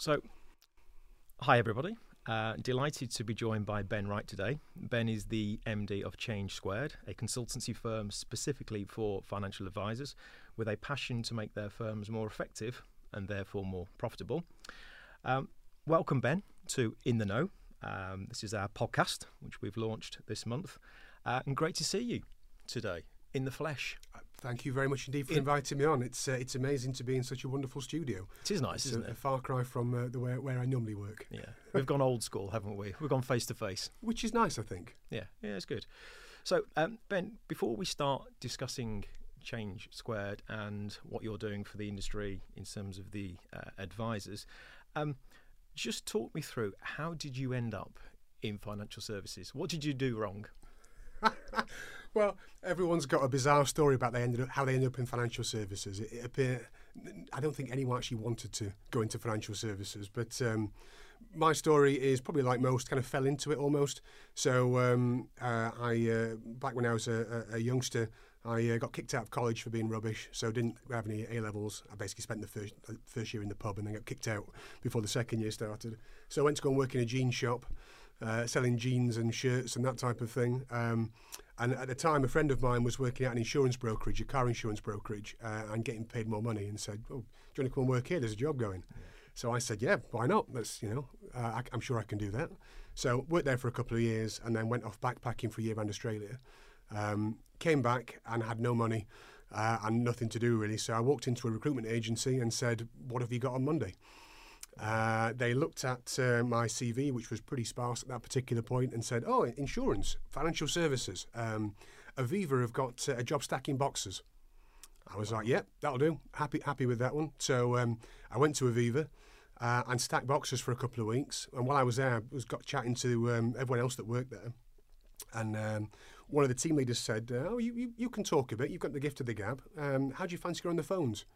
So, hi everybody. Uh, delighted to be joined by Ben Wright today. Ben is the MD of Change Squared, a consultancy firm specifically for financial advisors with a passion to make their firms more effective and therefore more profitable. Um, welcome, Ben, to In the Know. Um, this is our podcast, which we've launched this month. Uh, and great to see you today in the flesh. Thank you very much indeed for inviting me on. It's uh, it's amazing to be in such a wonderful studio. It is nice, it's isn't a, it? A far cry from uh, the where, where I normally work. Yeah, we've gone old school, haven't we? We've gone face to face, which is nice, I think. Yeah, yeah, it's good. So, um, Ben, before we start discussing Change Squared and what you're doing for the industry in terms of the uh, advisors, um, just talk me through how did you end up in financial services? What did you do wrong? Well, everyone's got a bizarre story about they ended up how they ended up in financial services. It, it appear, I don't think anyone actually wanted to go into financial services, but um, my story is probably like most, kind of fell into it almost. So um, uh, I uh, back when I was a, a, youngster, I uh, got kicked out of college for being rubbish, so didn't have any A levels. I basically spent the first first year in the pub and then got kicked out before the second year started. So I went to go and work in a jean shop uh, selling jeans and shirts and that type of thing. Um, and at the time, a friend of mine was working at an insurance brokerage, a car insurance brokerage, uh, and getting paid more money, and said, "Oh, do you want to come and work here? There's a job going." Yeah. So I said, "Yeah, why not? That's you know, uh, I, am sure I can do that." So worked there for a couple of years, and then went off backpacking for a year around Australia. Um, came back and had no money uh, and nothing to do really. So I walked into a recruitment agency and said, "What have you got on Monday?" Uh, they looked at uh, my CV, which was pretty sparse at that particular point, and said, "Oh, insurance, financial services. Um, Aviva have got uh, a job stacking boxes." I was like, "Yep, yeah, that'll do. Happy, happy with that one." So um, I went to Aviva uh, and stacked boxes for a couple of weeks. And while I was there, I was got chatting to um, everyone else that worked there, and um, one of the team leaders said, "Oh, you, you, you can talk a bit. You've got the gift of the gab. Um, how do you fancy going on the phones?"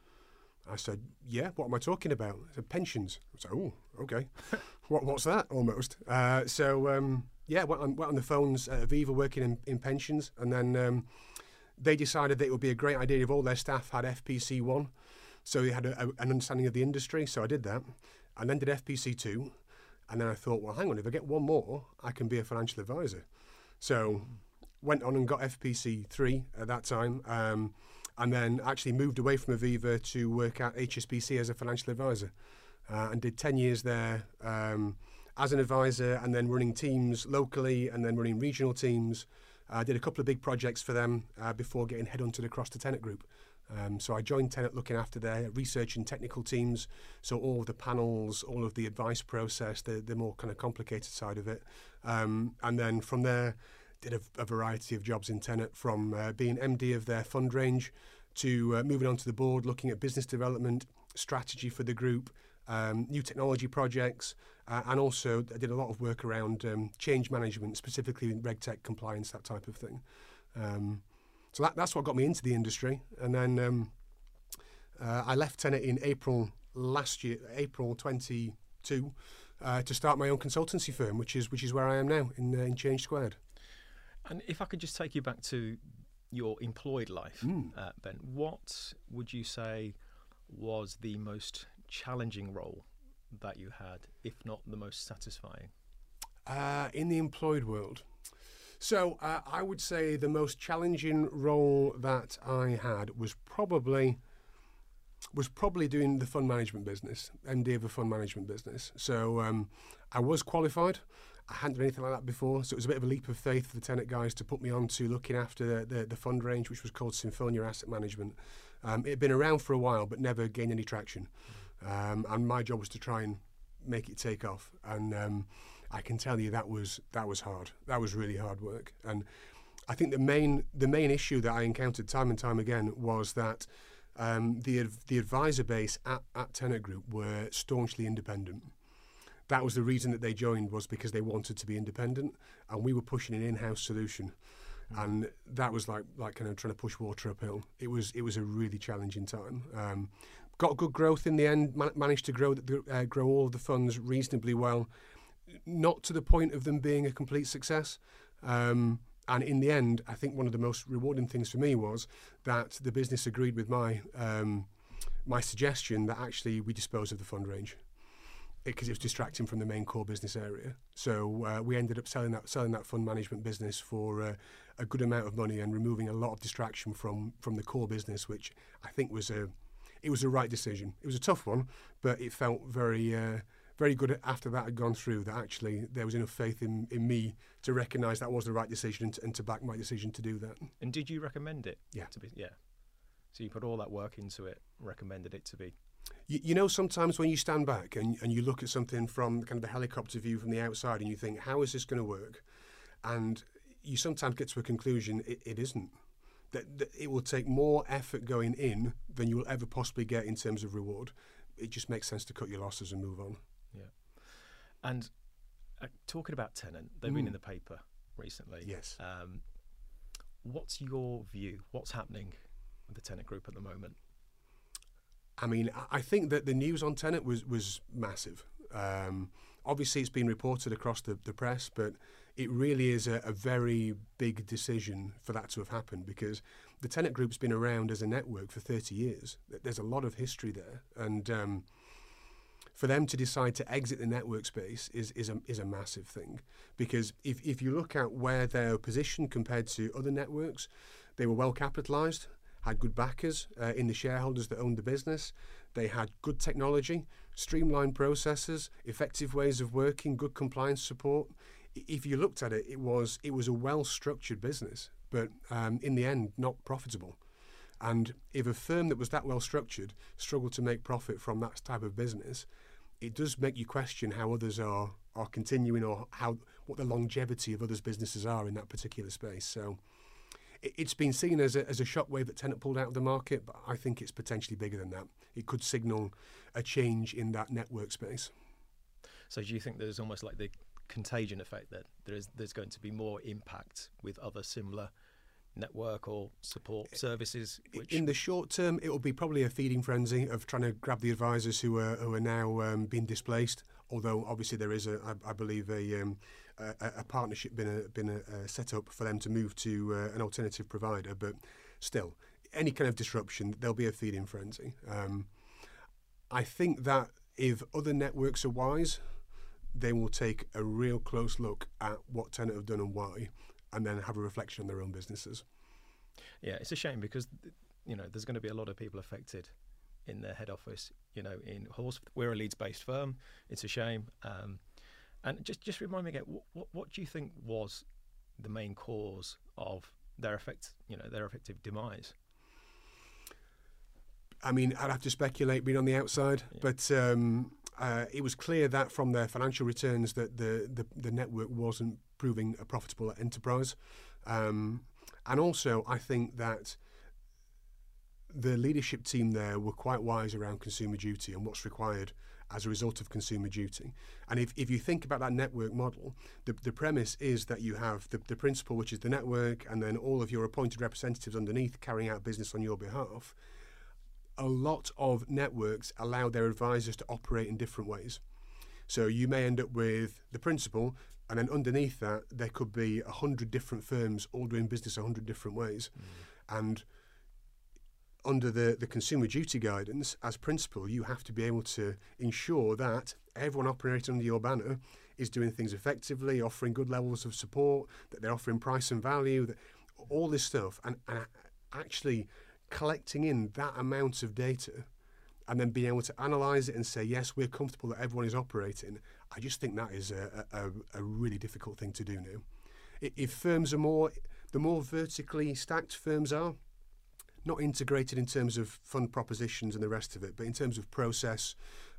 I said, "Yeah, what am I talking about?" I said, "Pensions." I said, "Oh, okay. what, what's that?" Almost. Uh, so um, yeah, went on, went on the phones at Aviva working in, in pensions, and then um, they decided that it would be a great idea if all their staff had FPC one, so they had a, a, an understanding of the industry. So I did that, and then did FPC two, and then I thought, well, hang on, if I get one more, I can be a financial advisor. So went on and got FPC three at that time. Um, and then actually moved away from Aviva to work at HSBC as a financial advisor, uh, and did ten years there um, as an advisor, and then running teams locally, and then running regional teams. I uh, did a couple of big projects for them uh, before getting headhunted across to Tenet Group. Um, so I joined Tenet looking after their research and technical teams, so all of the panels, all of the advice process, the, the more kind of complicated side of it. Um, and then from there, did a, a, variety of jobs in Tenet from uh, being MD of their fund range to uh, moving on to the board, looking at business development, strategy for the group, um, new technology projects, uh, and also I did a lot of work around um, change management, specifically in RegTech compliance, that type of thing. Um, so that, that's what got me into the industry. And then um, uh, I left Tenet in April last year, April 22, uh, to start my own consultancy firm, which is which is where I am now in, uh, in Change Squared. And if I could just take you back to your employed life, mm. uh, Ben, what would you say was the most challenging role that you had, if not the most satisfying? Uh, in the employed world. So uh, I would say the most challenging role that I had was probably was probably doing the fund management business, MD of a fund management business. So um, I was qualified. I hadn't done anything like that before, so it was a bit of a leap of faith for the Tenet guys to put me on to looking after the, the, the fund range, which was called Symphonia Asset Management. Um, it had been around for a while, but never gained any traction. Um, and my job was to try and make it take off. And um, I can tell you that was that was hard. That was really hard work. And I think the main the main issue that I encountered time and time again was that um, the the advisor base at, at Tenet Group were staunchly independent that was the reason that they joined was because they wanted to be independent, and we were pushing an in-house solution, mm. and that was like like kind of trying to push water uphill. It was it was a really challenging time. Um, got good growth in the end. Man- managed to grow uh, grow all of the funds reasonably well, not to the point of them being a complete success. Um, and in the end, I think one of the most rewarding things for me was that the business agreed with my um, my suggestion that actually we dispose of the fund range because it, was distracting from the main core business area. So uh, we ended up selling that selling that fund management business for uh, a good amount of money and removing a lot of distraction from from the core business, which I think was a it was a right decision. It was a tough one, but it felt very uh, very good after that had gone through. That actually there was enough faith in, in me to recognise that was the right decision and to, and to back my decision to do that. And did you recommend it? Yeah. To be yeah. So you put all that work into it, recommended it to be. You, you know, sometimes when you stand back and, and you look at something from kind of the helicopter view from the outside, and you think, how is this going to work? And you sometimes get to a conclusion it, it isn't. That, that it will take more effort going in than you will ever possibly get in terms of reward. It just makes sense to cut your losses and move on. Yeah. And uh, talking about Tenet, they've Mm. been in the paper recently. Yes. Um, what's your view? What's happening with the Tenet Group at the moment? I mean, I- think that the news on Tenet was was massive. Um, obviously, it's been reported across the, the press, but it really is a, a very big decision for that to have happened because the Tenet Group's been around as a network for 30 years. There's a lot of history there, and um, for them to decide to exit the network space is is a is a massive thing because if if you look at where they're positioned compared to other networks, they were well capitalized, had good backers uh, in the shareholders that owned the business. They had good technology, streamlined processes, effective ways of working, good compliance support. If you looked at it, it was it was a well structured business, but um, in the end, not profitable. And if a firm that was that well structured struggled to make profit from that type of business, it does make you question how others are are continuing or how what the longevity of others' businesses are in that particular space. So it's been seen as a, as a shockwave that Tenet pulled out of the market, but I think it's potentially bigger than that. It could signal a change in that network space. So do you think there's almost like the contagion effect that there is there's going to be more impact with other similar network or support services? Which In the short term, it will be probably a feeding frenzy of trying to grab the advisors who are who are now um, being displaced. Although obviously there is a, I, I believe a, um, a a- a partnership been a, been a, uh set up for them to move to uh, an alternative provider, but still, any kind of disruption, there'll be a feeding frenzy. Um, I think that if other networks are wise, they will take a real close look at what Tenet have done and why, and then have a reflection on their own businesses. yeah, it's a shame because you know there's going to be a lot of people affected in their head office. You know, in Horse, we're a Leeds-based firm. It's a shame. Um, and just just remind me again, what, what what do you think was the main cause of their effect? You know, their effective demise. I mean, I'd have to speculate being on the outside, Yeah. but um, uh, it was clear that from their financial returns that the, the, the network wasn't proving a profitable enterprise. Um, and also, I think that the leadership team there were quite wise around consumer duty and what's required as a result of consumer duty. And if, if you think about that network model, the, the premise is that you have the, the principal, which is the network, and then all of your appointed representatives underneath carrying out business on your behalf a lot of networks allow their advisors to operate in different ways. So you may end up with the principal, and then underneath that, there could be a hundred different firms all doing business a hundred different ways. Mm. And under the, the consumer duty guidance, as principal, you have to be able to ensure that everyone operating under your banner is doing things effectively, offering good levels of support, that they're offering price and value, that all this stuff, and, and actually collecting in that amount of data and then being able to analyze it and say, yes, we're comfortable that everyone is operating, I just think that is a, a, a really difficult thing to do now. If firms are more, the more vertically stacked firms are, not integrated in terms of fund propositions and the rest of it, but in terms of process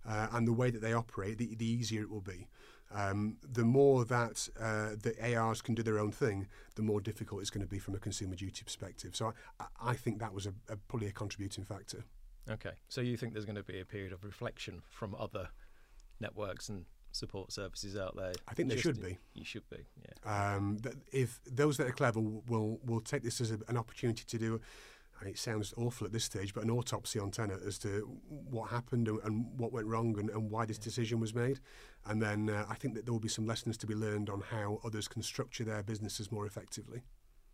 uh, and the way that they operate, the, the easier it will be. Um, the more that uh, the ARs can do their own thing, the more difficult it's going to be from a consumer duty perspective. So I, I think that was a, a, probably a contributing factor. Okay, so you think there's going to be a period of reflection from other networks and support services out there? I think there should be. You should be, yeah. Um, if those that are clever will will, take this as a, an opportunity to do. And it sounds awful at this stage, but an autopsy on Tenet as to what happened and, and what went wrong and, and why this decision was made. And then uh, I think that there will be some lessons to be learned on how others can structure their businesses more effectively.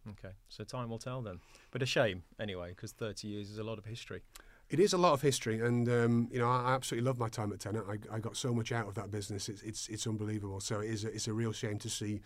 Okay, so time will tell then. But a shame anyway, because 30 years is a lot of history. It is a lot of history, and um, you know I absolutely love my time at Tenet. I, I got so much out of that business; it's it's, it's unbelievable. So it is a, it's a real shame to see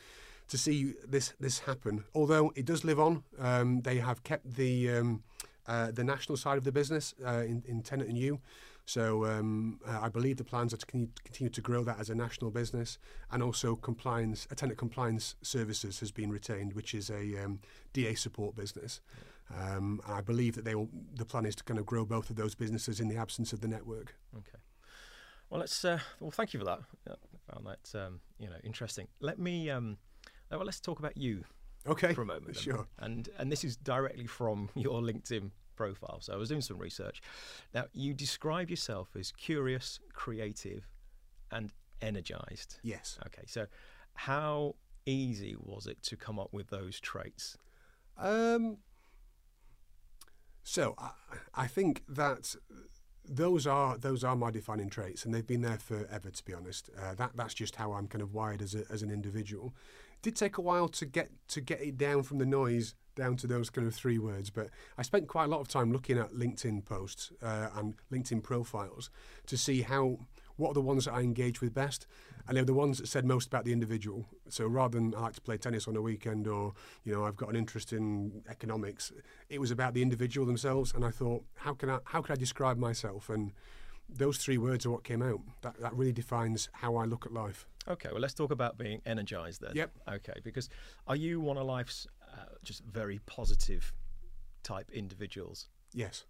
to see this this happen. Although it does live on, um, they have kept the um, uh, the national side of the business uh, in, in Tenet and You. So um, uh, I believe the plans are to continue to grow that as a national business, and also compliance, Tenet Compliance Services has been retained, which is a um, DA support business. Um, I believe that they will. The plan is to kind of grow both of those businesses in the absence of the network. Okay. Well, let's. Uh, well, thank you for that. I found that um, you know interesting. Let me. Well, let's talk about you. Okay. For a moment. Sure. And and this is directly from your LinkedIn profile. So I was doing some research. Now you describe yourself as curious, creative, and energized. Yes. Okay. So how easy was it to come up with those traits? Um, so I, I think that those are those are my defining traits, and they've been there forever. To be honest, uh, that that's just how I'm kind of wired as a, as an individual. Did take a while to get to get it down from the noise down to those kind of three words, but I spent quite a lot of time looking at LinkedIn posts uh, and LinkedIn profiles to see how what are the ones that I engage with best? And they're the ones that said most about the individual. So rather than I like to play tennis on a weekend or, you know, I've got an interest in economics, it was about the individual themselves. And I thought, how can I, how can I describe myself? And those three words are what came out. That, that really defines how I look at life. Okay, well, let's talk about being energized then. Yep. Okay, because are you one of life's uh, just very positive type individuals? Yes.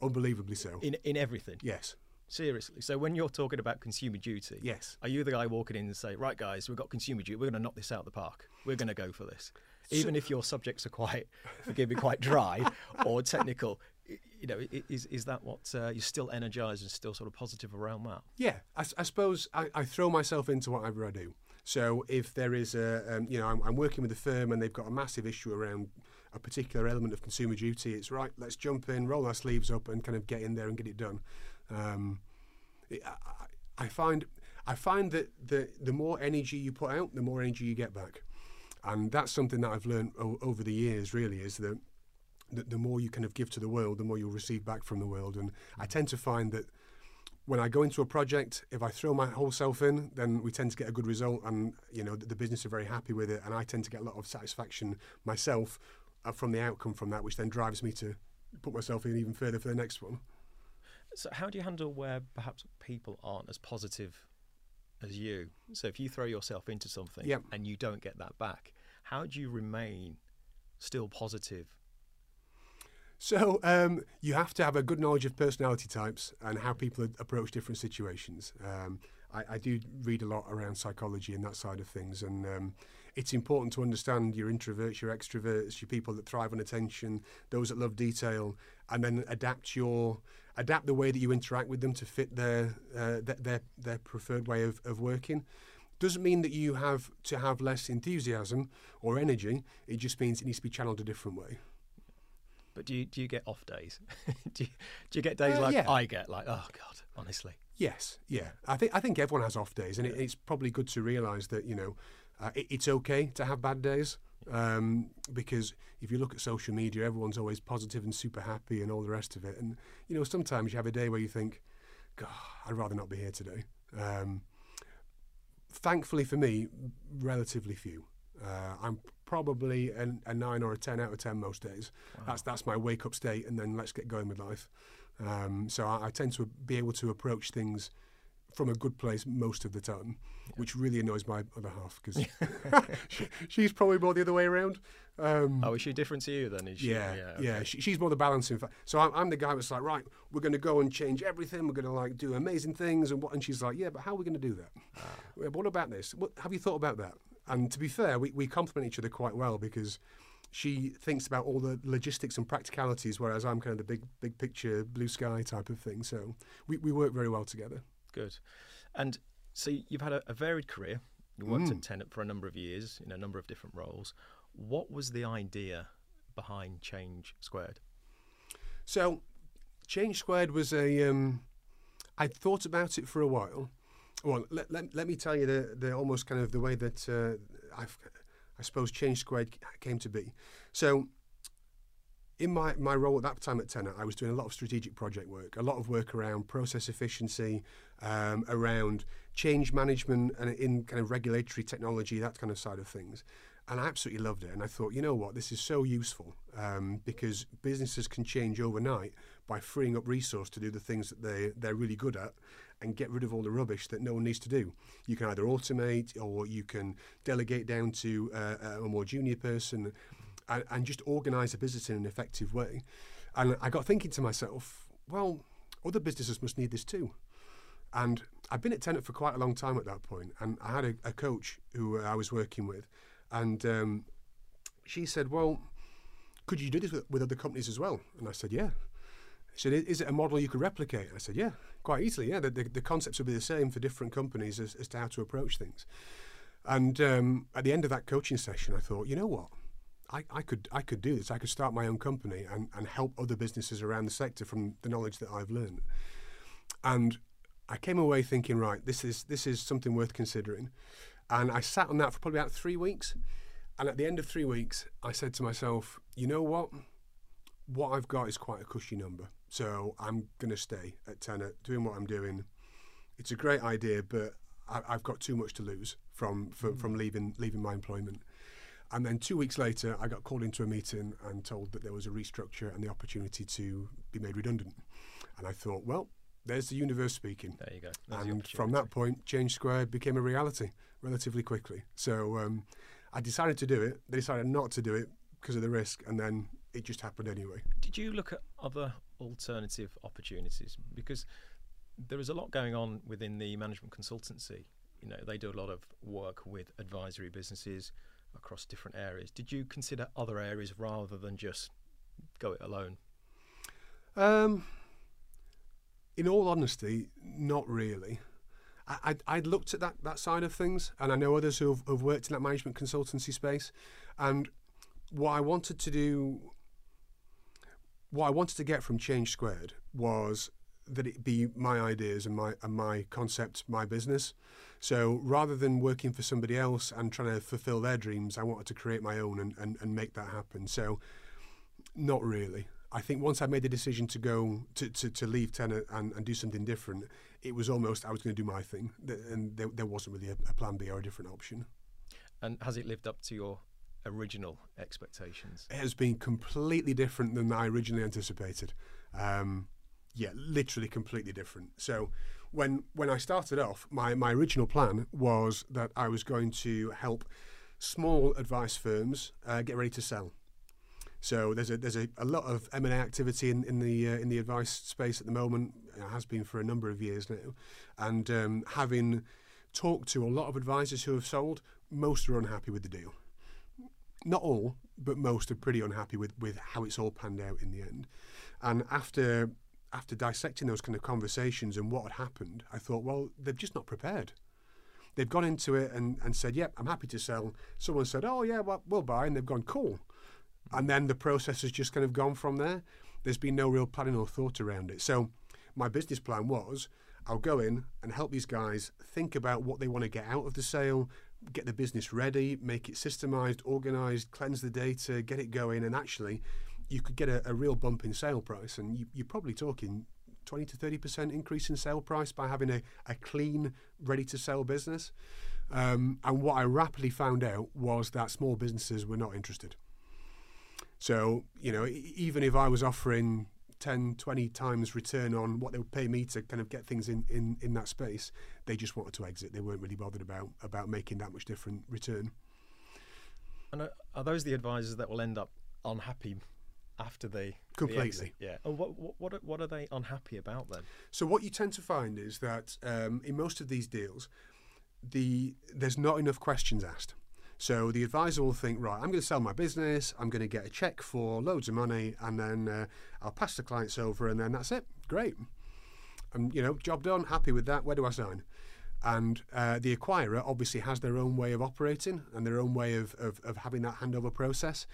Unbelievably so. In, in everything? Yes. Seriously. So when you're talking about consumer duty, yes, are you the guy walking in and say, "Right, guys, we've got consumer duty. We're going to knock this out of the park. We're going to go for this," even so, if your subjects are quite, forgive me, quite dry or technical? You know, is is that what uh, you're still energised and still sort of positive around that? Yeah, I, I suppose I, I, throw myself into whatever I do. So if there is a, um, you know, I'm, I'm working with a firm and they've got a massive issue around a particular element of consumer duty, it's right. Let's jump in, roll our sleeves up, and kind of get in there and get it done. Um, I, I find I find that the the more energy you put out, the more energy you get back, and that's something that I've learned o- over the years. Really, is that the, the more you kind of give to the world, the more you'll receive back from the world. And I tend to find that when I go into a project, if I throw my whole self in, then we tend to get a good result, and you know the, the business are very happy with it, and I tend to get a lot of satisfaction myself uh, from the outcome from that, which then drives me to put myself in even further for the next one. So, how do you handle where perhaps people aren't as positive as you? So, if you throw yourself into something yep. and you don't get that back, how do you remain still positive? So, um, you have to have a good knowledge of personality types and how people approach different situations. Um, I, I, do read a lot around psychology and that side of things, and um, it's important to understand your introverts, your extroverts, your people that thrive on attention, those that love detail, and then adapt your adapt the way that you interact with them to fit their uh, their their preferred way of, of working. Doesn't mean that you have to have less enthusiasm or energy. It just means it needs to be channeled a different way. But do you do you get off days? do, you, do you get days uh, like yeah. I get? Like oh god, honestly. Yes, yeah. I think I think everyone has off days, and it, it's probably good to realise that you know uh, it, it's okay to have bad days. Um, because if you look at social media, everyone's always positive and super happy and all the rest of it. And you know, sometimes you have a day where you think, "God, I'd rather not be here today." Um, thankfully for me, relatively few. Uh, I'm probably an, a nine or a ten out of ten most days. Wow. That's that's my wake up state, and then let's get going with life. Um, so I, I, tend to be able to approach things from a good place most of the time, yeah. which really annoys my other half because she, she's probably more the other way around. Um, oh, is she different to you then? Is She? Yeah, yeah. Okay. yeah she, she's more the balancing. Fa- so I'm, I'm, the guy that's like, right, we're going to go and change everything. We're going to like do amazing things, and what? And she's like, yeah, but how are we going to do that? Ah. What about this? What, have you thought about that? And to be fair, we, we complement each other quite well because she thinks about all the logistics and practicalities, whereas I'm kind of the big big picture, blue sky type of thing. So we, we work very well together. Good. And so you've had a, a varied career. You worked mm. at Tenet for a number of years in a number of different roles. What was the idea behind Change Squared? So, Change Squared was a. Um, I'd thought about it for a while. Well, let, let, let me tell you the, the almost kind of the way that uh, I've, I suppose Change Squared came to be. So, in my, my role at that time at Tenet, I was doing a lot of strategic project work, a lot of work around process efficiency, um, around change management, and in kind of regulatory technology, that kind of side of things. And I absolutely loved it. And I thought, you know what, this is so useful um, because businesses can change overnight by freeing up resource to do the things that they, they're really good at and get rid of all the rubbish that no one needs to do. You can either automate or you can delegate down to uh, a more junior person and, and just organise a business in an effective way. And I got thinking to myself, well, other businesses must need this too. And I've been at Tenet for quite a long time at that point, and I had a, a coach who I was working with, and um, she said, "Well, could you do this with, with, other companies as well?" And I said, "Yeah." She said, "Is it a model you could replicate?" I said, "Yeah, quite easily. Yeah, the, the, the concepts would be the same for different companies as, as to how to approach things." And um, at the end of that coaching session, I thought, you know what? I, I could I could do this. I could start my own company and, and help other businesses around the sector from the knowledge that I've learned. And I came away thinking, right, this is this is something worth considering. And I sat on that for probably about three weeks. And at the end of three weeks, I said to myself, you know what? What I've got is quite a cushy number. So I'm going to stay at Tenet, doing what I'm doing. It's a great idea, but I, have got too much to lose from from, mm. from leaving leaving my employment. And then two weeks later, I got called into a meeting and told that there was a restructure and the opportunity to be made redundant. And I thought, well, there's the universe speaking. There you go. There's and from that point, Change Square became a reality relatively quickly. So um, I decided to do it. They decided not to do it because of the risk, and then it just happened anyway. Did you look at other alternative opportunities? Because there is a lot going on within the management consultancy. You know, they do a lot of work with advisory businesses across different areas. Did you consider other areas rather than just go it alone? Um, in all honesty, not really. I, I, would looked at that, that side of things, and I know others who have, have worked in that management consultancy space. And what I wanted to do, what I wanted to get from Change Squared was that it be my ideas and my and my concept, my business. So rather than working for somebody else and trying to fulfill their dreams, I wanted to create my own and, and, and make that happen. So not really. I think once I made the decision to go to, to, to leave Tenet and, and do something different, it was almost I was going to do my thing, and there, there wasn't really a, a plan B or a different option. And has it lived up to your original expectations? It has been completely different than I originally anticipated. Um, yeah, literally completely different. So when when I started off, my, my original plan was that I was going to help small advice firms uh, get ready to sell. So there's a there's a, a lot of M and A activity in, in the uh, in the advice space at the moment. It has been for a number of years now, and um, having talked to a lot of advisors who have sold, most are unhappy with the deal. Not all, but most are pretty unhappy with, with how it's all panned out in the end. And after after dissecting those kind of conversations and what had happened, I thought, well, they've just not prepared. They've gone into it and, and said, yep, I'm happy to sell. Someone said, oh, yeah, well, we'll buy. And they've gone, cool. And then the process has just kind of gone from there. There's been no real planning or thought around it. So my business plan was I'll go in and help these guys think about what they want to get out of the sale, get the business ready, make it systemized, organized, cleanse the data, get it going, and actually you could get a, a real bump in sale price, and you, you're probably talking 20 to 30% increase in sale price by having a, a clean, ready to sell business. Um, and what I rapidly found out was that small businesses were not interested. So, you know, even if I was offering 10, 20 times return on what they would pay me to kind of get things in, in, in that space, they just wanted to exit. They weren't really bothered about, about making that much different return. And are, are those the advisors that will end up unhappy after the completely. The yeah. And what, what what are they unhappy about then? So what you tend to find is that um, in most of these deals, the there's not enough questions asked. So the advisor will think, right, I'm going to sell my business, I'm going to get a check for loads of money, and then uh, I'll pass the clients over, and then that's it. Great. And you know, job done. Happy with that. Where do I sign? And uh, the acquirer obviously has their own way of operating and their own way of, of, of having that handover process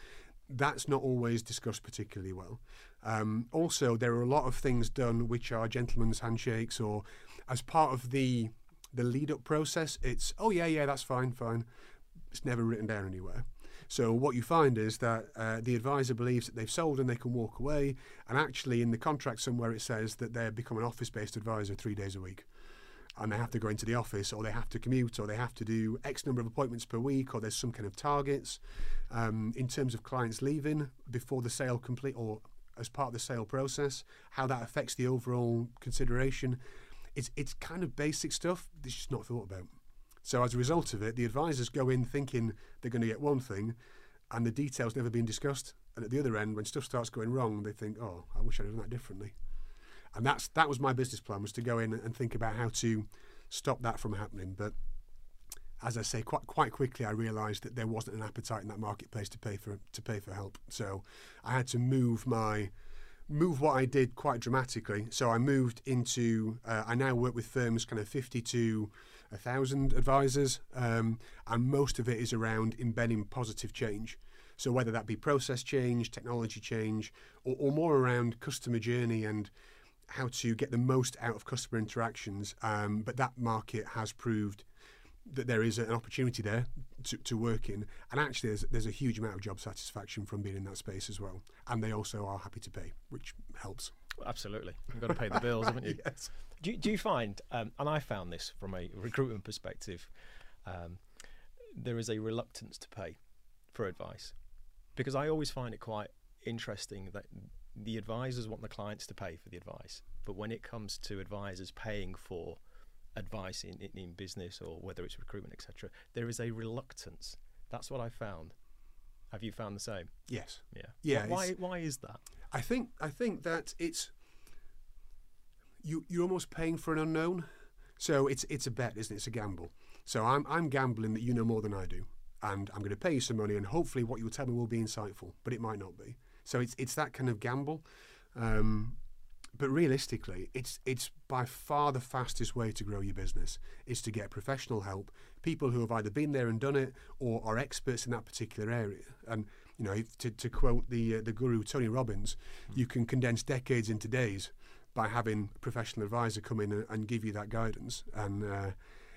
that's not always discussed particularly well. Um, also, there are a lot of things done which are gentlemen's handshakes or as part of the the lead up process. It's oh yeah yeah that's fine fine. It's never written down anywhere. So what you find is that uh, the advisor believes that they've sold and they can walk away, and actually in the contract somewhere it says that they become an office-based advisor three days a week. And they have to go into the office, or they have to commute, or they have to do X number of appointments per week, or there's some kind of targets. Um, in terms of clients leaving before the sale complete, or as part of the sale process, how that affects the overall consideration. It's it's kind of basic stuff that's just not thought about. So as a result of it, the advisors go in thinking they're going to get one thing, and the details never been discussed. And at the other end, when stuff starts going wrong, they think, "Oh, I wish I'd done that differently." And that's that was my business plan was to go in and think about how to stop that from happening. But as I say, quite quite quickly, I realised that there wasn't an appetite in that marketplace to pay for to pay for help. So I had to move my move what I did quite dramatically. So I moved into uh, I now work with firms kind of fifty to a thousand advisors, um, and most of it is around embedding positive change. So whether that be process change, technology change, or, or more around customer journey and how to get the most out of customer interactions. Um, but that market has proved that there is an opportunity there to, to work in, and actually there's there's a huge amount of job satisfaction from being in that space as well. And they also are happy to pay, which helps. Absolutely, you've got to pay the bills, haven't you? yes. Do, you- do you find, um, and I found this from a recruitment perspective, um, there is a reluctance to pay for advice because I always find it quite interesting that the advisors want the clients to pay for the advice, but when it comes to advisors paying for advice in, in, in business or whether it's recruitment, etc., there is a reluctance. That's what I found. Have you found the same? Yes. Yeah. Yeah, Wh- Why? Why is that? I think I think that it's you you're almost paying for an unknown. So it's it's a bet, isn't it? It's a gamble. So I'm I'm gambling that you know more than I do, and I'm going to pay you some money, and hopefully what you'll tell me will be insightful, but it might not be. So it's it's that kind of gamble. Um, but realistically, it's it's by far the fastest way to grow your business is to get professional help, people who have either been there and done it or are experts in that particular area. And you know, to, to quote the uh, the guru Tony Robbins, you can condense decades into days by having a professional advisor come in and, and give you that guidance. And uh,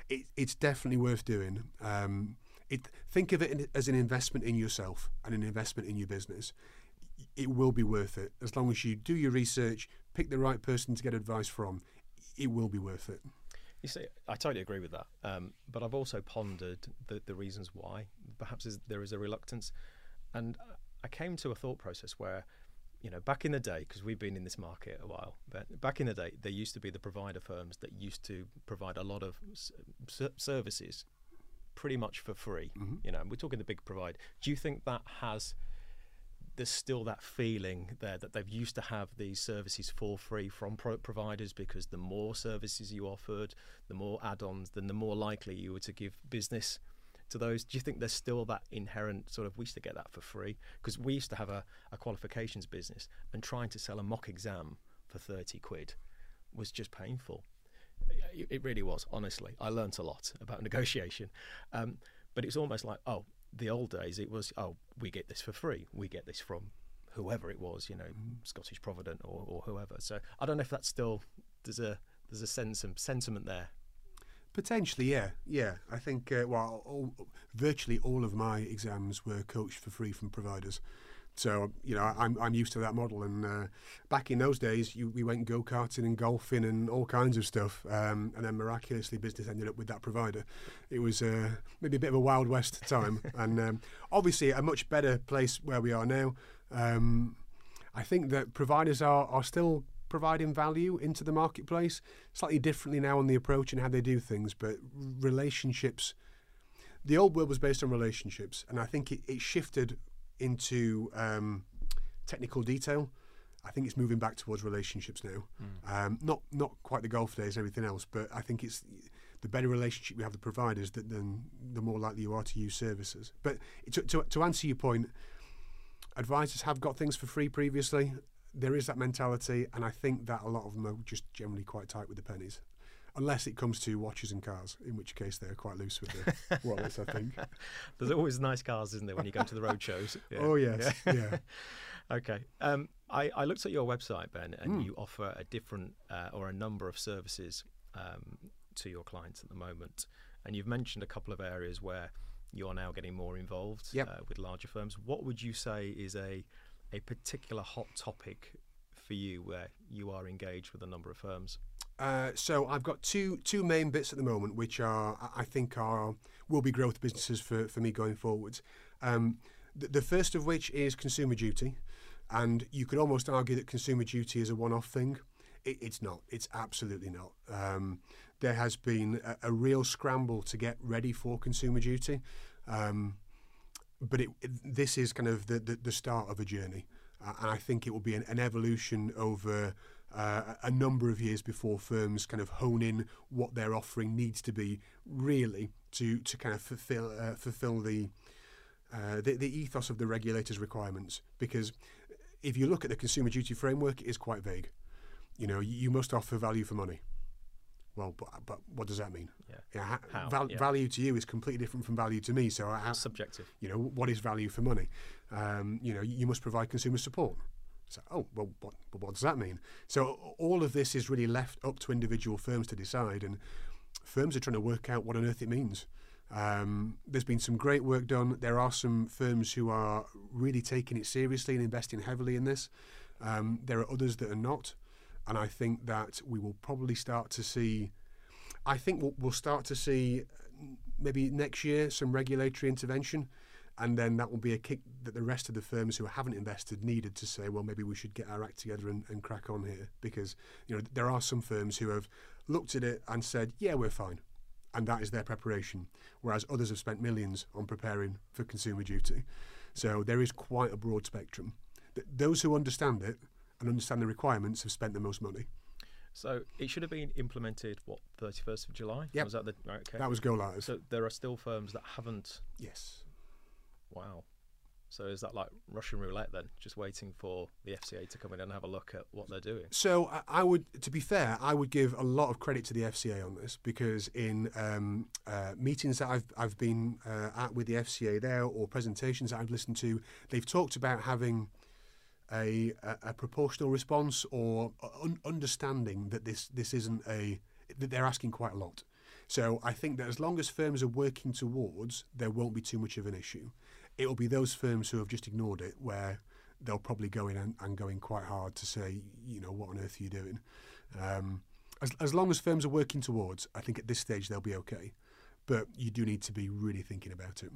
it, it's definitely worth doing. Um, it, think of it in- as an investment in yourself and an investment in your business. It will be worth it as long as you do your research, pick the right person to get advice from. It will be worth it. You see, I totally agree with that. Um, but I've also pondered the, the reasons why. Perhaps is, there is a reluctance. And I came to a thought process where, you know, back in the day, because we've been in this market a while, but back in the day, there used to be the provider firms that used to provide a lot of s- services pretty much for free. You know, we're talking the big provider. Do you think that has there's still that feeling there that they've used to have these services for free from pro- providers because the more services you offered, the more add-ons, then the more likely you were to give business to those. Do you think there's still that inherent sort of we used to get that for free because we used to have a, a qualifications business and trying to sell a mock exam for thirty quid was just painful. It it really was, honestly. I learnt a lot about negotiation. Um, but it's almost like, oh, the old days, it was, oh, we get this for free. We get this from whoever it was, you know, Scottish Provident or, or whoever. So I don't know if that's still, there's a, there's a sense of sentiment there. Potentially, yeah, yeah. I think uh, well, all, virtually all of my exams were coached for free from providers. So you know, I'm I'm used to that model. And uh, back in those days, you, we went go karting and golfing and all kinds of stuff. Um, and then miraculously, business ended up with that provider. It was uh, maybe a bit of a wild west time, and um, obviously a much better place where we are now. Um, I think that providers are, are still providing value into the marketplace slightly differently now on the approach and how they do things, but relationships. The old world was based on relationships, and I think it, it shifted into um, technical detail. I think it's moving back towards relationships now. Um, not not quite the golf days and everything else, but I think it's the better relationship you have with the providers, that then the more likely you are to use services. But to, to, to answer your point, advisors have got things for free previously. There is that mentality, and I think that a lot of them are just generally quite tight with the pennies. Unless it comes to watches and cars, in which case they're quite loose with the wallets, I think. There's always nice cars, isn't there, when you go to the road shows? Yeah. Oh, yes. Yeah. Okay. Um, I, I looked at your website, Ben, and you offer a different uh, or a number of services um, to your clients at the moment. And you've mentioned a couple of areas where you are now getting more involved Yep. uh, with larger firms. What would you say is a a particular hot topic for you where you are engaged with a number of firms? Uh, so I've got two two main bits at the moment, which are I think are will be growth businesses for, for me going forwards. Um, the, the first of which is consumer duty, and you could almost argue that consumer duty is a one-off thing. It, it's not. It's absolutely not. Um, there has been a, a real scramble to get ready for consumer duty, um, but it, this is kind of the, the, the start of a journey, and I think it will be an, an evolution over uh, a number of years before firms kind of hone in what their offering needs to be really to to kind of fulfill uh, fulfill the, uh, the the ethos of the regulator's requirements because if you look at the consumer duty framework it is quite vague you know you, you must offer value for money well but, but what does that mean Yeah. ha- How? val- Yeah. value to you is completely different from value to me so I, Subjective. you know what is value for money um, you know you must provide consumer support. So oh well what, what does that mean? So all of this is really left up to individual firms to decide and firms are trying to work out what on earth it means. Um, there's been some great work done. There are some firms who are really taking it seriously and investing heavily in this. Um, there are others that are not and I think that we will probably start to see I think we'll, we'll start to see uh, maybe next year some regulatory intervention, and then that will be a kick that the rest of the firms who haven't invested needed to say, well, maybe we should get our act together and, and crack on here because you know there are some firms who have looked at it and said, yeah, we're fine, and that is their preparation, whereas others have spent millions on preparing for consumer duty. So there is quite a broad spectrum. Th- Those who understand it and understand the requirements have spent the most money. So it should have been implemented what 31st of July. Yep. Was that the right? Okay. That was go live. so there are still firms that haven't. yes. Wow. So is that like Russian roulette then? Just waiting for the FCA to come in and have a look at what they're doing. So I- would, to be fair, I would give a lot of credit to the FCA on this because in um, uh, meetings that I've I've been uh, at with the FCA there or presentations that I've listened to, they've talked about having a a, a proportional response or un- understanding that this this isn't a that they're asking quite a lot. So I think that as long as firms are working towards, there won't be too much of an issue. It will be those firms who have just ignored it where they'll probably go in and, and go in quite hard to say, you know, what on earth are you doing? Um, as, as long as firms are working towards, I think at this stage they'll be okay. But you do need to be really thinking about it.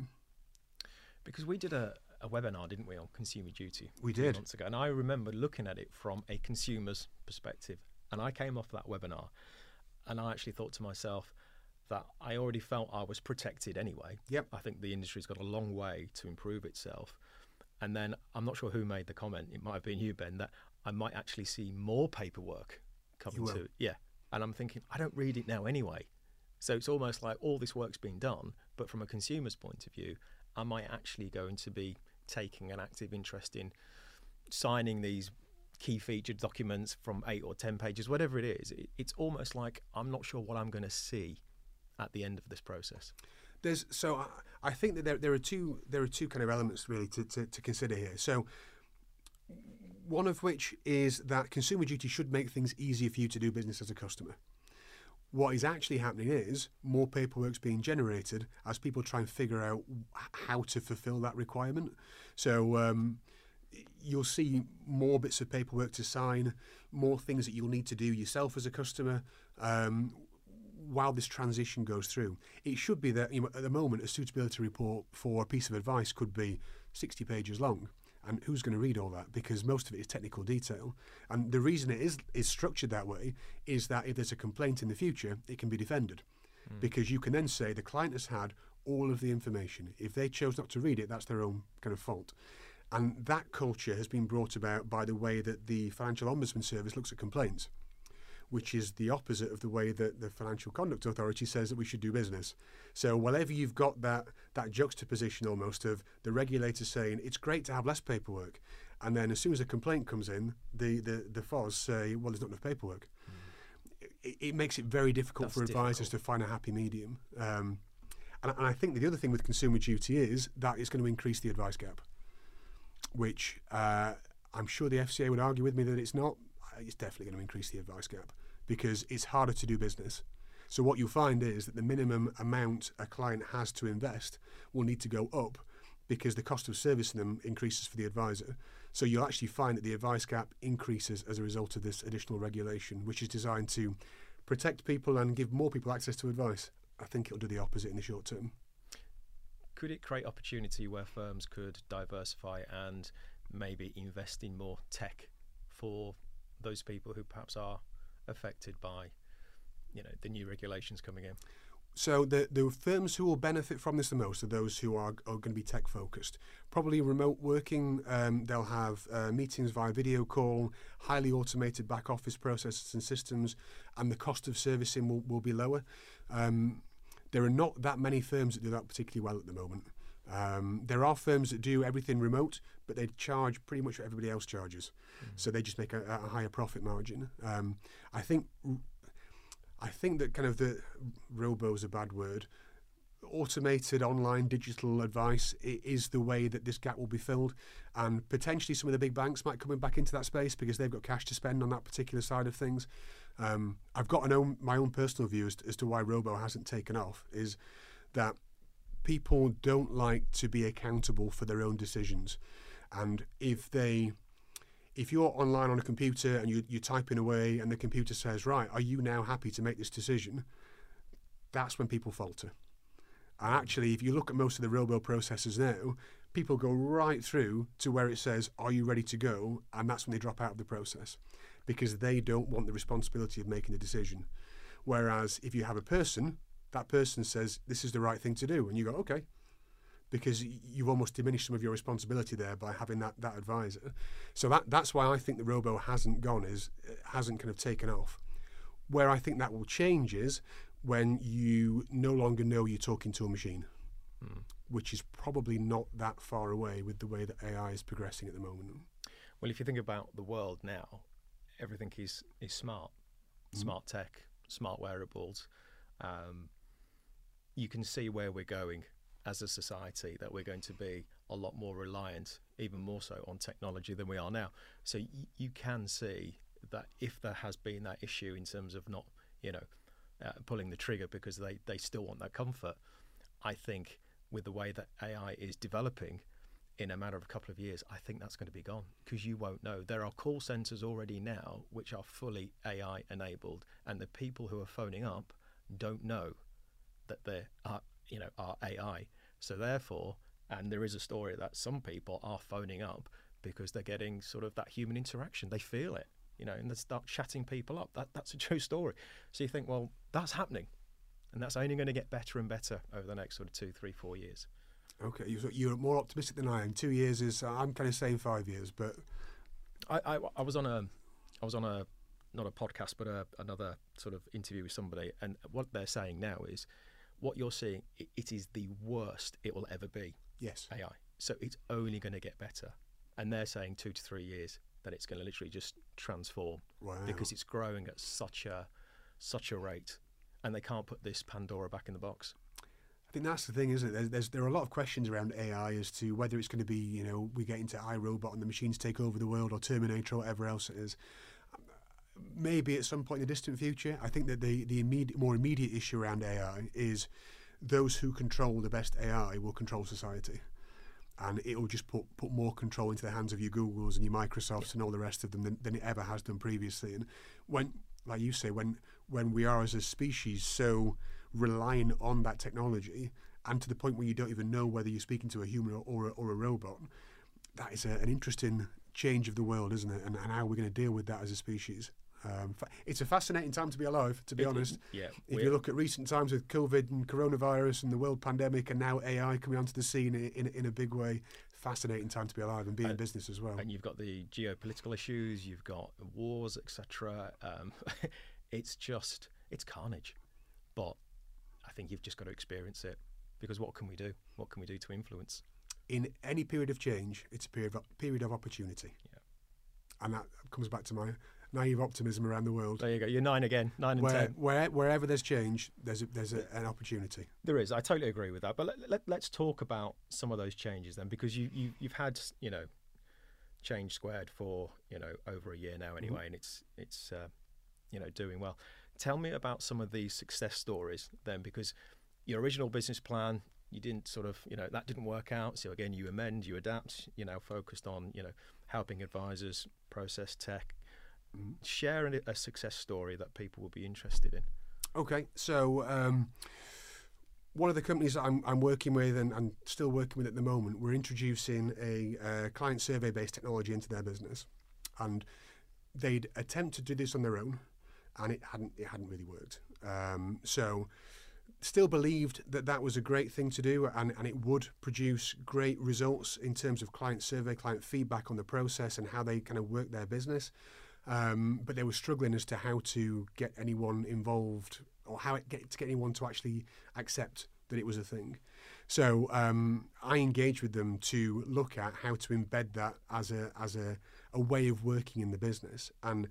Because we did a, a webinar, didn't we, on consumer duty? We did. months ago, and I remember looking at it from a consumer's perspective. And I came off that webinar, and I actually thought to myself that I already felt I was protected anyway. Yep. I think the industry's got a long way to improve itself. And then I'm not sure who made the comment. It might have been you, Ben, that I might actually see more paperwork coming to yeah. And I'm thinking I don't read it now anyway. So it's almost like all this work's been done, but from a consumer's point of view, am I actually going to be taking an active interest in signing these key featured documents from eight or ten pages, whatever it is? It's almost like I'm not sure what I'm going to see at the end of this process. There's so I, I think that there, there are two there are two kind of elements really to, to, to consider here. So one of which is that consumer duty should make things easier for you to do business as a customer. What is actually happening is more paperwork's being generated as people try and figure out how to fulfil that requirement. So um, you'll see more bits of paperwork to sign, more things that you'll need to do yourself as a customer. Um, while this transition goes through, it should be that you know, at the moment a suitability report for a piece of advice could be 60 pages long. And who's going to read all that? Because most of it is technical detail. And the reason it is is structured that way is that if there's a complaint in the future, it can be defended. Hmm. Because you can then say the client has had all of the information. If they chose not to read it, that's their own kind of fault. And that culture has been brought about by the way that the Financial Ombudsman Service looks at complaints which is the opposite of the way that the Financial Conduct Authority says that we should do business. So whenever you've got that that juxtaposition almost of the regulator saying it's great to have less paperwork, and then as soon as a complaint comes in, the the, the FOS say, well, there's not enough paperwork. It, it makes it very difficult That's for advisors difficult. to find a happy medium. Um, and, and I think the other thing with consumer duty is that it's going to increase the advice gap, which uh, I'm sure the FCA would argue with me that it's not. It's definitely going to increase the advice gap because it's harder to do business. So what you'll find is that the minimum amount a client has to invest will need to go up because the cost of servicing them increases for the advisor. So you'll actually find that the advice gap increases as a result of this additional regulation, which is designed to protect people and give more people access to advice. I think it'll do the opposite in the short term. Could it create opportunity where firms could diversify and maybe invest in more tech for those people who perhaps are affected by, you know, the new regulations coming in? So the the firms who will benefit from this the most are those who are, are going to be tech focused. Probably remote working. Um, they'll have uh, meetings via video call, highly automated back office processes and systems, and the cost of servicing will, will be lower. Um, there are not that many firms that do that particularly well at the moment. Um, there are firms that do everything remote, but they charge pretty much what everybody else charges. Mm-hmm. So they just make a, a higher profit margin. Um, I think I think that kind of the robo is a bad word. Automated online digital advice is the way that this gap will be filled, and potentially some of the big banks might come back into that space because they've got cash to spend on that particular side of things. Um, I've got an own, my own personal view as to, as to why robo hasn't taken off. Is that people don't like to be accountable for their own decisions, and if they if you're online on a computer and you, you're typing away and the computer says, right, are you now happy to make this decision? That's when people falter. And actually, if you look at most of the robo processes now, people go right through to where it says, are you ready to go? And that's when they drop out of the process because they don't want the responsibility of making the decision. Whereas if you have a person, that person says, this is the right thing to do. And you go, okay, because you've almost diminished some of your responsibility there by having that, that advisor. So that that's why I think the robo hasn't gone is hasn't kind of taken off. Where I think that will change is when you no longer know you're talking to a machine, hmm. which is probably not that far away with the way that AI is progressing at the moment. Well, if you think about the world now, everything is is smart, mm. smart tech, smart wearables. Um, you can see where we're going as a society that we're going to be a lot more reliant, even more so, on technology than we are now. So y- you can see that if there has been that issue in terms of not, you know, uh, pulling the trigger because they, they still want that comfort, I think with the way that AI is developing, in a matter of a couple of years, I think that's going to be gone because you won't know. There are call centers already now which are fully AI enabled, and the people who are phoning up don't know that they are uh, you know are AI. So therefore, and there is a story that some people are phoning up because they're getting sort of that human interaction. They feel it, you know, and they start chatting people up. That that's a true story. So you think, well, that's happening, and that's only going to get better and better over the next sort of two, three, four years. Okay, you're more optimistic than I am. Two years is uh, I'm kind of saying five years, but I, I, I was on a I was on a not a podcast but a, another sort of interview with somebody, and what they're saying now is what you're seeing, it, it is the worst it will ever be. Yes. AI. So it's only going to get better. And they're saying two to three years that it's going to literally just transform wow. because it's growing at such a such a rate, and they can't put this Pandora back in the box. I think that's the thing, isn't it? There's, there's, there are a lot of questions around AI as to whether it's going to be, you know, we get into iRobot and the machines take over the world, or Terminator, or whatever else it is maybe at some point in the distant future. I think that the the immediate, more immediate issue around AI is those who control the best AI will control society. And it will just put, put more control into the hands of your Googles and your Microsofts and all the rest of them than, than it ever has done previously. And when, like you say, when when we are as a species so relying on that technology, and to the point where you don't even know whether you're speaking to a human or, or, a, or a robot, that is a, an interesting change of the world, isn't it? And, and how we're going to deal with that as a species. Um, it's a fascinating time to be alive, to be it, honest. Yeah. If you look at recent times with COVID and coronavirus and the world pandemic, and now AI coming onto the scene in, in, in a big way, fascinating time to be alive and be in business as well. And you've got the geopolitical issues, you've got wars, etc. Um, it's just it's carnage, but I think you've just got to experience it because what can we do? What can we do to influence? In any period of change, it's a period of, period of opportunity. Yeah. And that comes back to my naive optimism around the world. There you go. You're nine again. Nine and where, ten. Where, wherever there's change, there's a, there's a, an opportunity. There is. I totally agree with that. But let, let, us talk about some of those changes then, because you, you you've had you know change squared for you know over a year now anyway, mm-hmm. and it's it's uh, you know doing well. Tell me about some of these success stories then, because your original business plan, you didn't sort of, you know, that didn't work out. So again, you amend, you adapt, you know, focused on, you know, helping advisors process tech. Share a, a success story that people will be interested in. Okay, so um, one of the companies that I'm, I'm working with and, and, still working with at the moment, we're introducing a uh, client survey based technology into their business. And they'd attempt to do this on their own, and it hadn't, it hadn't really worked. Um, so, still believed that that was a great thing to do and, and it would produce great results in terms of client survey, client feedback on the process and how they kind of work their business. Um, but they were struggling as to how to get anyone involved or how get, to get anyone to actually accept that it was a thing. So um, I engaged with them to look at how to embed that as a as a, a way of working in the business. And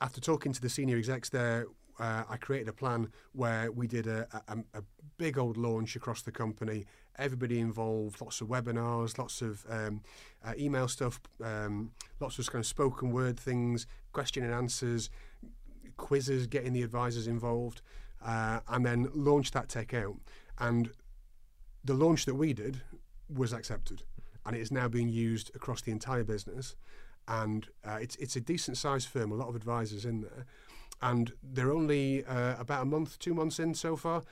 after talking to the senior execs there, uh, I created a plan where we did a, a, a, big old launch across the company. Everybody involved, lots of webinars, lots of um, uh, email stuff, um, lots of kind of spoken word things, question and answers, quizzes, getting the advisors involved, uh, and then launched that tech out. And the launch that we did was accepted, and it is now being used across the entire business. And uh, it's it's a decent sized firm, a lot of advisors in there, and they're only uh, about a month, two months in so far.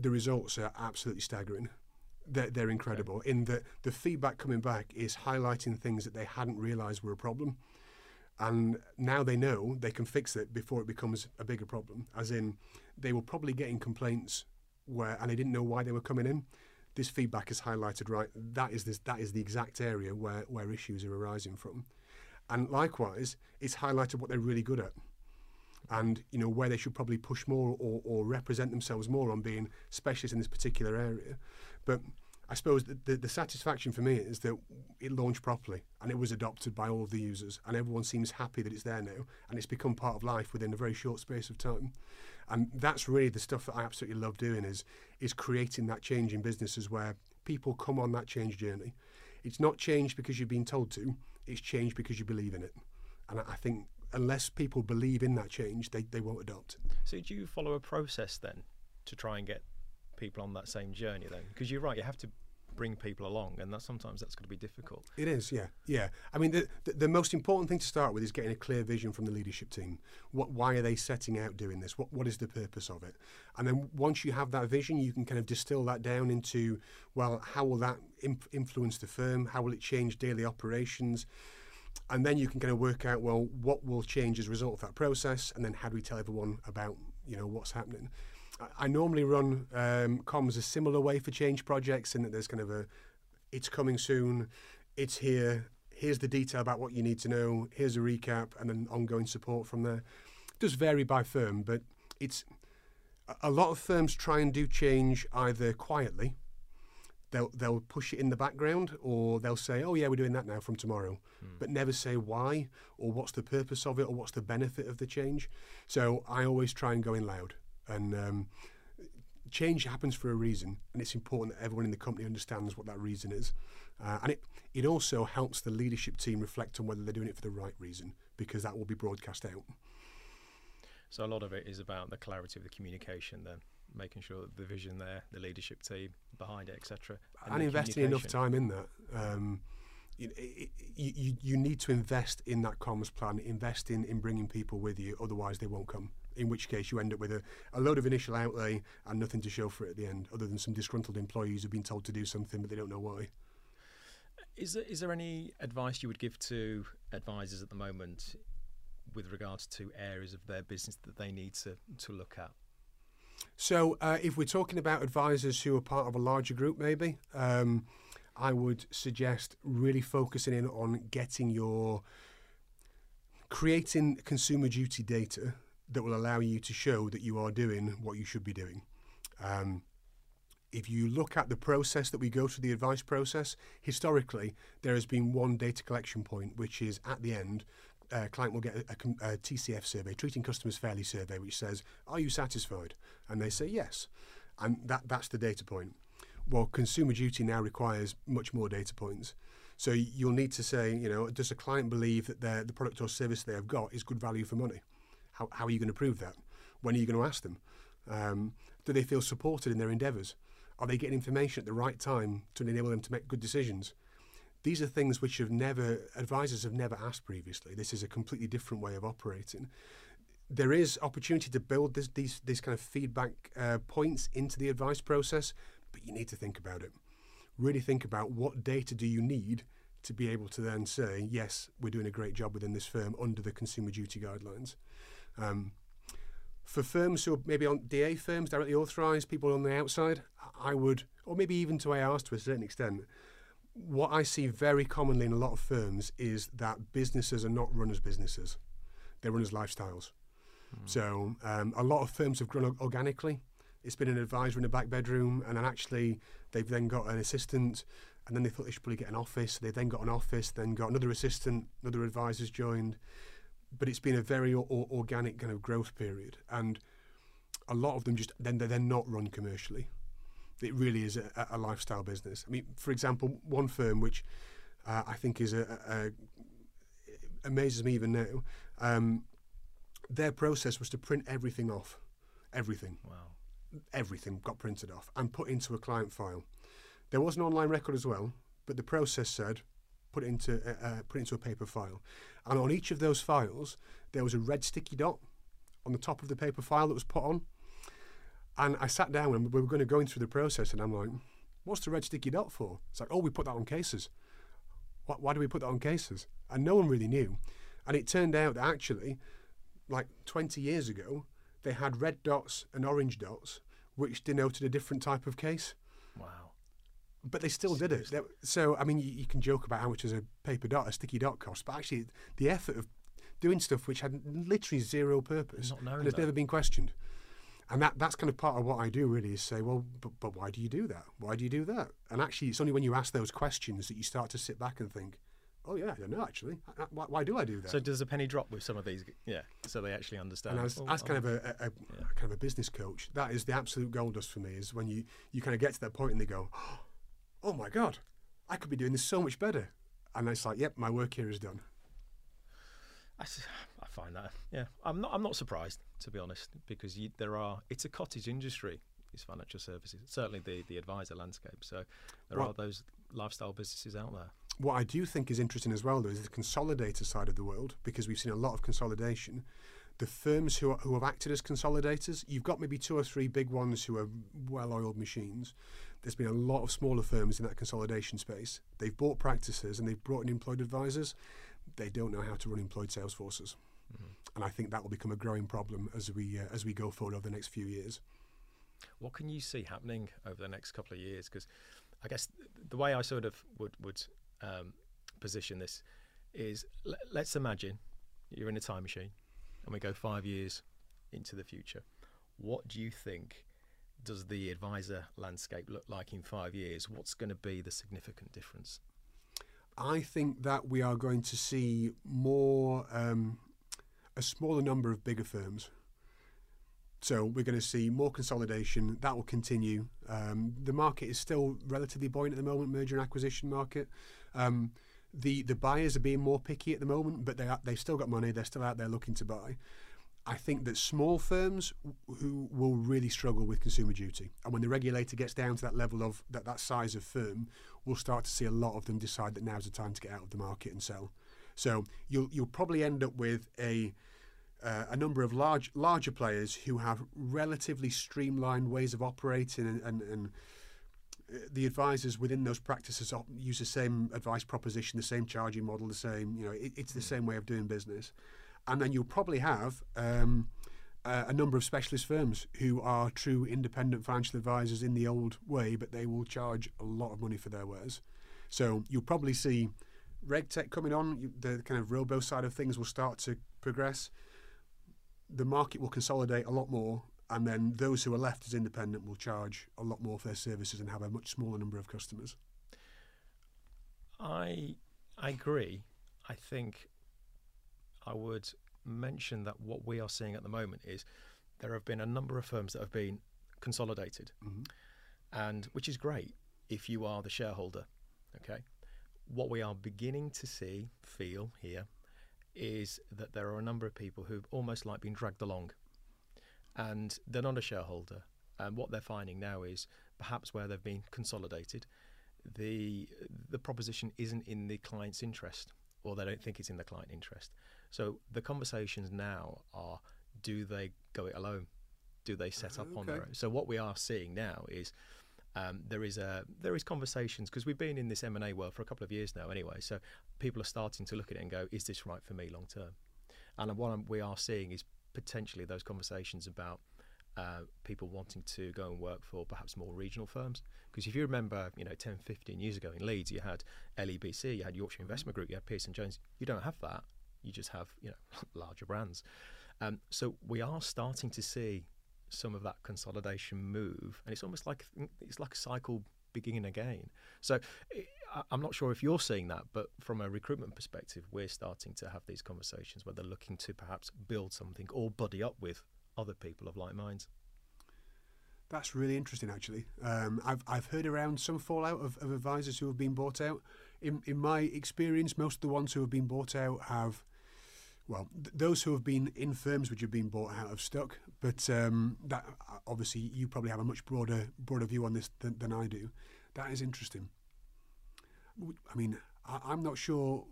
The results are absolutely staggering. They're, they're incredible okay. in that the feedback coming back is highlighting things that they hadn't realised were a problem and now they know they can fix it before it becomes a bigger problem. As in, they were probably getting complaints where, and they didn't know why they were coming in. This feedback is highlighted right. That is this. That is the exact area where where issues are arising from, and likewise, it's highlighted what they're really good at, and you know where they should probably push more or, or represent themselves more on being specialists in this particular area. But I suppose the, the, the, satisfaction for me is that it launched properly and it was adopted by all of the users, and everyone seems happy that it's there now, and it's become part of life within a very short space of time. And that's really the stuff that I absolutely love doing is is creating that change in businesses where people come on that change journey. It's not changed because you've been told to; it's changed because you believe in it. And I think unless people believe in that change, they, they won't adopt. So, do you follow a process then to try and get people on that same journey then? Because you're right, you have to bring people along, and that sometimes that's going to be difficult. It is, yeah, yeah. I mean, the, the, the most important thing to start with is getting a clear vision from the leadership team. What, why are they setting out doing this? What, what is the purpose of it? And then once you have that vision, you can kind of distill that down into, well, how will that imp- influence the firm? How will it change daily operations? And then you can kind of work out, well, what will change as a result of that process, and then how do we tell everyone about, you know, what's happening? I normally run um, comms a similar way for change projects in that there's kind of a, it's coming soon, it's here, here's the detail about what you need to know, here's a recap, and then ongoing support from there. It does vary by firm, but it's a lot of firms try and do change either quietly, they'll they'll push it in the background, or they'll say, "Oh yeah, we're doing that now from tomorrow," hmm. but never say why or what's the purpose of it or what's the benefit of the change. So I always try and go in loud. And um, change happens for a reason, and it's important that everyone in the company understands what that reason is. Uh, and it, it also helps the leadership team reflect on whether they're doing it for the right reason, because that will be broadcast out. So a lot of it is about the clarity of the communication, then making sure that the vision there, the leadership team behind it, etc. And, and investing enough time in that. Um, you, you, you need to invest in that comms plan, invest in, in bringing people with you, otherwise they won't come in which case you end up with a, a load of initial outlay and nothing to show for it at the end, other than some disgruntled employees who've been told to do something but they don't know why. Is there, is there any advice you would give to advisors at the moment with regards to areas of their business that they need to, to look at? So, uh, if we're talking about advisors who are part of a larger group, maybe, um, I would suggest really focusing in on getting your creating consumer duty data that will allow you to show that you are doing what you should be doing. Um, if you look at the process that we go through the advice process, historically there has been one data collection point, which is at the end, uh, client will get a, a, TCF survey, treating customers fairly survey, which says, "Are you satisfied?" And they say yes, and that that's the data point. Well, consumer duty now requires much more data points. So you'll need to say, you know, does a client believe that the product or service they have got is good value for money? How, how are you going to prove that? When are you going to ask them? Um, do they feel supported in their endeavours? Are they getting information at the right time to enable them to make good decisions? These are things which have never advisors have never asked previously. This is a completely different way of operating. There is opportunity to build this, these these kind of feedback uh, points into the advice process, but you need to think about it. Really think about what data do you need to be able to then say, yes, we're doing a great job within this firm under the consumer duty guidelines. Um, for firms who are maybe on DA firms, directly authorised, people on the outside, I would, or maybe even to ARs to a certain extent, what I see very commonly in a lot of firms is that businesses are not run as businesses, they're run as lifestyles. Mm. So um, a lot of firms have grown organically. It's been an advisor in a back bedroom, and then actually they've then got an assistant, and then they thought they should probably get an office. They then got an office, then got another assistant, another advisor's joined. But it's been a very o- organic kind of growth period, and a lot of them just then they're, they're not run commercially. It really is a, a, lifestyle business. I mean, for example, one firm which uh, I think is a, a, amazes me even now. Um, their process was to print everything off, everything. Wow. Everything got printed off and put into a client file. There was an online record as well, but the process said put it into uh, uh, put it into a paper file, and on each of those files there was a red sticky dot on the top of the paper file that was put on. And I sat down and we were going to go through the process, and I'm like, "What's the red sticky dot for?" It's like, "Oh, we put that on cases." Why, why do we put that on cases? And no one really knew. And it turned out that actually, like 20 years ago, they had red dots and orange dots, which denoted a different type of case. Wow but they still did it. So, I mean, you, you, can joke about how much does a paper dot, a sticky dot cost, but actually, the effort of doing stuff which had literally zero purpose and has never been questioned. And that, that's kind of part of what I do, really, is say, well, but, but why do you do that? Why do you do that? And actually, it's only when you ask those questions that you start to sit back and think, oh, yeah, I don't know, actually. Why, why do I do that? So does a penny drop with some of these? Yeah, so they actually understand. And as, oh, as kind, oh. of a, a, a yeah. kind of a business coach, that is the absolute gold dust for me, is when you, you kind of get to that point and they go, oh, oh my God, I could be doing this so much better. And it's like, yep, my work here is done. I, I find that, yeah, I'm not, I'm not surprised to be honest, because you, there are, it's a cottage industry. These financial services, certainly the the advisor landscape. So there well, are those lifestyle businesses out there. What I do think is interesting as well, though, is the consolidator side of the world, because we've seen a lot of consolidation. The firms who, are, who have acted as consolidators, you've got maybe two or three big ones who are well-oiled machines there's been a lot of smaller firms in that consolidation space. They've bought practices and they've brought in employed advisors. They don't know how to run employed sales forces, mm-hmm. and I think that will become a growing problem as we uh, as we go forward over the next few years. What can you see happening over the next couple of years? Because I guess the way I sort of would would um, position this is l- let's imagine you're in a time machine and we go five years into the future. What do you think does the advisor landscape look like in five years? What's going to be the significant difference? I think that we are going to see more, um, a smaller number of bigger firms. So we're going to see more consolidation. That will continue. Um, the market is still relatively buoyant at the moment, merger and acquisition market. Um, the the buyers are being more picky at the moment, but they are, they've still got money. They're still out there looking to buy. I think that small firms who will really struggle with consumer duty, and when the regulator gets down to that level of that, that size of firm, we'll start to see a lot of them decide that now's the time to get out of the market and sell. So you'll you'll probably end up with a uh, a number of large larger players who have relatively streamlined ways of operating and, and, and uh, the advisors within those practices use the same advice proposition, the same charging model, the same you know it, it's the same way of doing business and then you'll probably have um, uh, a number of specialist firms who are true independent financial advisors in the old way, but they will charge a lot of money for their wares. So you'll probably see RegTech coming on. The kind of robo side of things will start to progress. The market will consolidate a lot more, and then those who are left as independent will charge a lot more for their services and have a much smaller number of customers. I I agree. I think I would mention that what we are seeing at the moment is there have been a number of firms that have been consolidated, mm-hmm. and which is great if you are the shareholder. Okay, what we are beginning to see, feel here, is that there are a number of people who've almost like been dragged along, and they're not a shareholder. And what they're finding now is perhaps where they've been consolidated, the the proposition isn't in the client's interest, or they don't think it's in the client interest. So the conversations now are: Do they go it alone? Do they set up on their own? So what we are seeing now is. Um, there is a there is conversations because we've been in this M and A world for a couple of years now anyway. So people are starting to look at it and go, "Is this right for me long term?" And what I'm, we are seeing is potentially those conversations about uh, people wanting to go and work for perhaps more regional firms. Because if you remember, you know, 10, 15 years ago in Leeds, you had LEBC, you had Yorkshire Investment Group, you had Pearson Jones. You don't have that. You just have, you know, larger brands. Um, so we are starting to see some of that consolidation move, and it's almost like it's like a cycle beginning again. So I'm not sure if you're seeing that, but from a recruitment perspective, we're starting to have these conversations where they're looking to perhaps build something or buddy up with other people of like minds. That's really interesting, actually. Um, I've I've heard around some fallout of, of advisors who have been bought out. In in my experience, most of the ones who have been bought out have, well, th- those who have been in firms which have been bought out have stuck. But um, that obviously you probably have a much broader broader view on this than, than I do. That is interesting. I mean, I, am not sure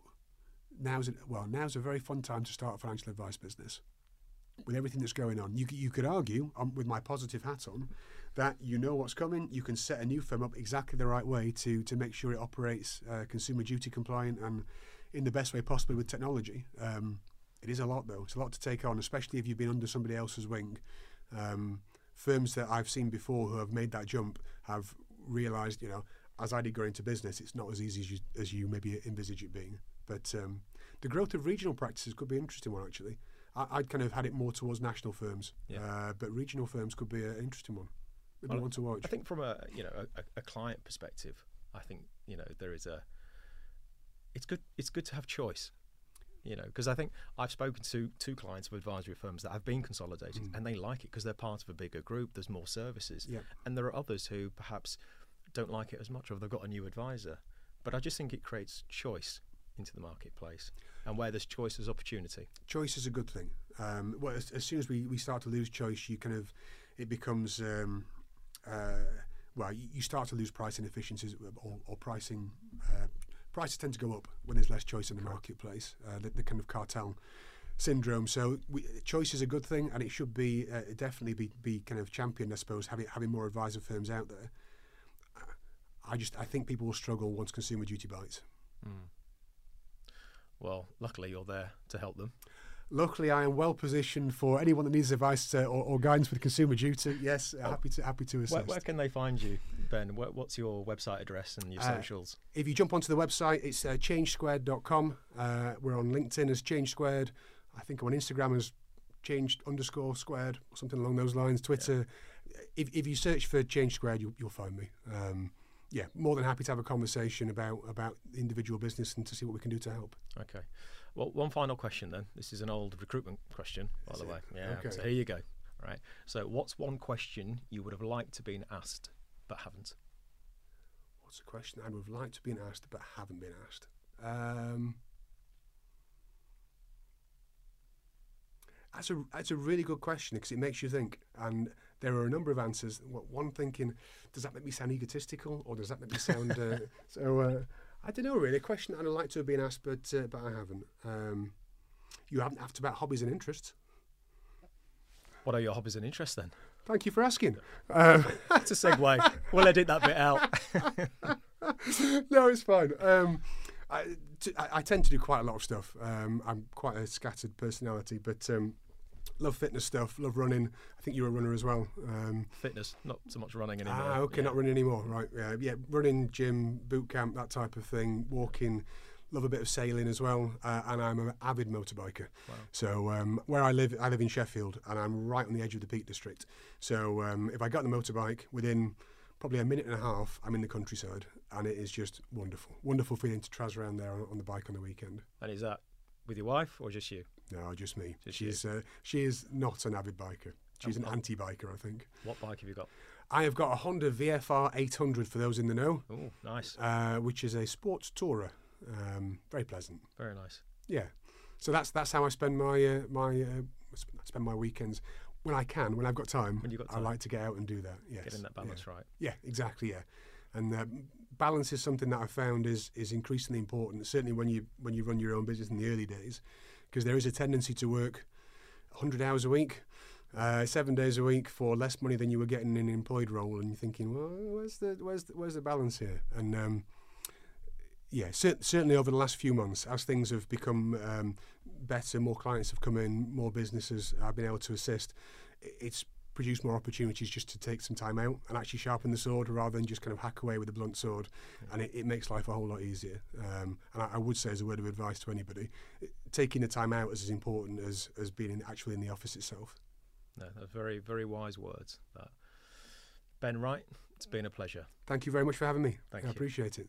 now's a, well now's a very fun time to start a financial advice business with everything that's going on. You, you could argue, um, with my positive hat on, that you know what's coming. You can set a new firm up exactly the right way to to make sure it operates uh, consumer duty compliant and in the best way possible with technology. Um, it is a lot though. It's a lot to take on, especially if you've been under somebody else's wing. Um, firms that I've seen before who have made that jump have realised, you know, as I did go into business, it's not as easy as you, as you maybe envisage it being. But um, the growth of regional practices could be an interesting one, actually. I, would kind of had it more towards national firms, yeah. uh, but regional firms could be an interesting one. Well, one to watch. I think from a you know a, a, client perspective, I think you know there is a. It's good. It's good to have choice you know because i think i've spoken to two clients of advisory firms that have been consolidated mm. and they like it because they're part of a bigger group there's more services yeah. and there are others who perhaps don't like it as much or they've got a new advisor but i just think it creates choice into the marketplace and where there's choice there's opportunity choice is a good thing um, well as, as, soon as we, we start to lose choice you kind of it becomes um, uh, well you, you, start to lose pricing efficiencies or, or pricing uh, prices tend to go up when there's less choice in the marketplace uh, the, the, kind of cartel syndrome so we, choice is a good thing and it should be uh, definitely be, be kind of championed I suppose having having more advisor firms out there I just I think people will struggle once consumer duty bites. Mm. Well, luckily you're there to help them. Luckily, I am well positioned for anyone that needs advice or, or, guidance with consumer duty. Yes, oh. happy to happy to assist. Where, where, can they find you, Ben? what's your website address and your uh, socials? If you jump onto the website, it's uh, changesquared.com. Uh, we're on LinkedIn as Change Squared. I think I'm on Instagram as changed underscore squared or something along those lines. Twitter. Yeah. If, if you search for Change Squared, you'll, you'll find me. Um, yeah, more than happy to have a conversation about about individual business and to see what we can do to help. Okay. Well, one final question then. This is an old recruitment question, by is the it? way. Yeah. Okay. So here you go. Right. So, what's one question you would have liked to been asked but haven't? What's a question I would have liked to been asked but haven't been asked? Um, that's a that's a really good question because it makes you think and there are a number of answers. One thinking, does that make me sound egotistical, or does that make me sound? Uh, so uh, I don't know. Really, a question I'd like to have been asked, but uh, but I haven't. Um, you haven't asked about hobbies and interests. What are your hobbies and interests then? Thank you for asking. Um, That's a segue. we'll edit that bit out. no, it's fine. Um, I, t- I tend to do quite a lot of stuff. Um, I'm quite a scattered personality, but um, love fitness stuff, love running. I think you're a runner as well. Um, fitness, not so much running anymore. Ah, okay, yeah. not running anymore. Right, yeah, yeah, running, gym, boot camp, that type of thing. Walking, love a bit of sailing as well, uh, and I'm an avid motorbiker. Wow. So um, where I live, I live in Sheffield, and I'm right on the edge of the Peak District. So um, if I got the motorbike within probably a minute and a half, I'm in the countryside, and it is just wonderful, wonderful feeling to traz around there on, on the bike on the weekend. And is that with your wife or just you? No, just me. Just She's uh, she is not an avid biker. She's an anti-biker, I think. What bike have you got? I have got a Honda VFR 800 for those in the know. Oh, nice. Uh, which is a sports tourer. Um, very pleasant. Very nice. Yeah. So that's that's how I spend my uh, my uh, spend my weekends. when I can, when I've got time, When you've got I like to get out and do that. Yes, Getting that yeah. balance right. Yeah, exactly. Yeah, and uh, balance is something that I've found is is increasingly important. Certainly when you when you run your own business in the early days, because there is a tendency to work 100 hours a week. Uh, seven days a week for less money than you were getting in an employed role, and you're thinking, well, where's the where's the, where's the balance here? And um, yeah, cer- certainly over the last few months, as things have become um, better, more clients have come in, more businesses I've been able to assist. It's produced more opportunities just to take some time out and actually sharpen the sword rather than just kind of hack away with a blunt sword, and it, it makes life a whole lot easier. Um, and I, I would say, as a word of advice to anybody, taking the time out is as important as as being in, actually in the office itself. No, they're very, very wise words. That. Ben Wright, it's been a pleasure. Thank you very much for having me. Thank I you. appreciate it.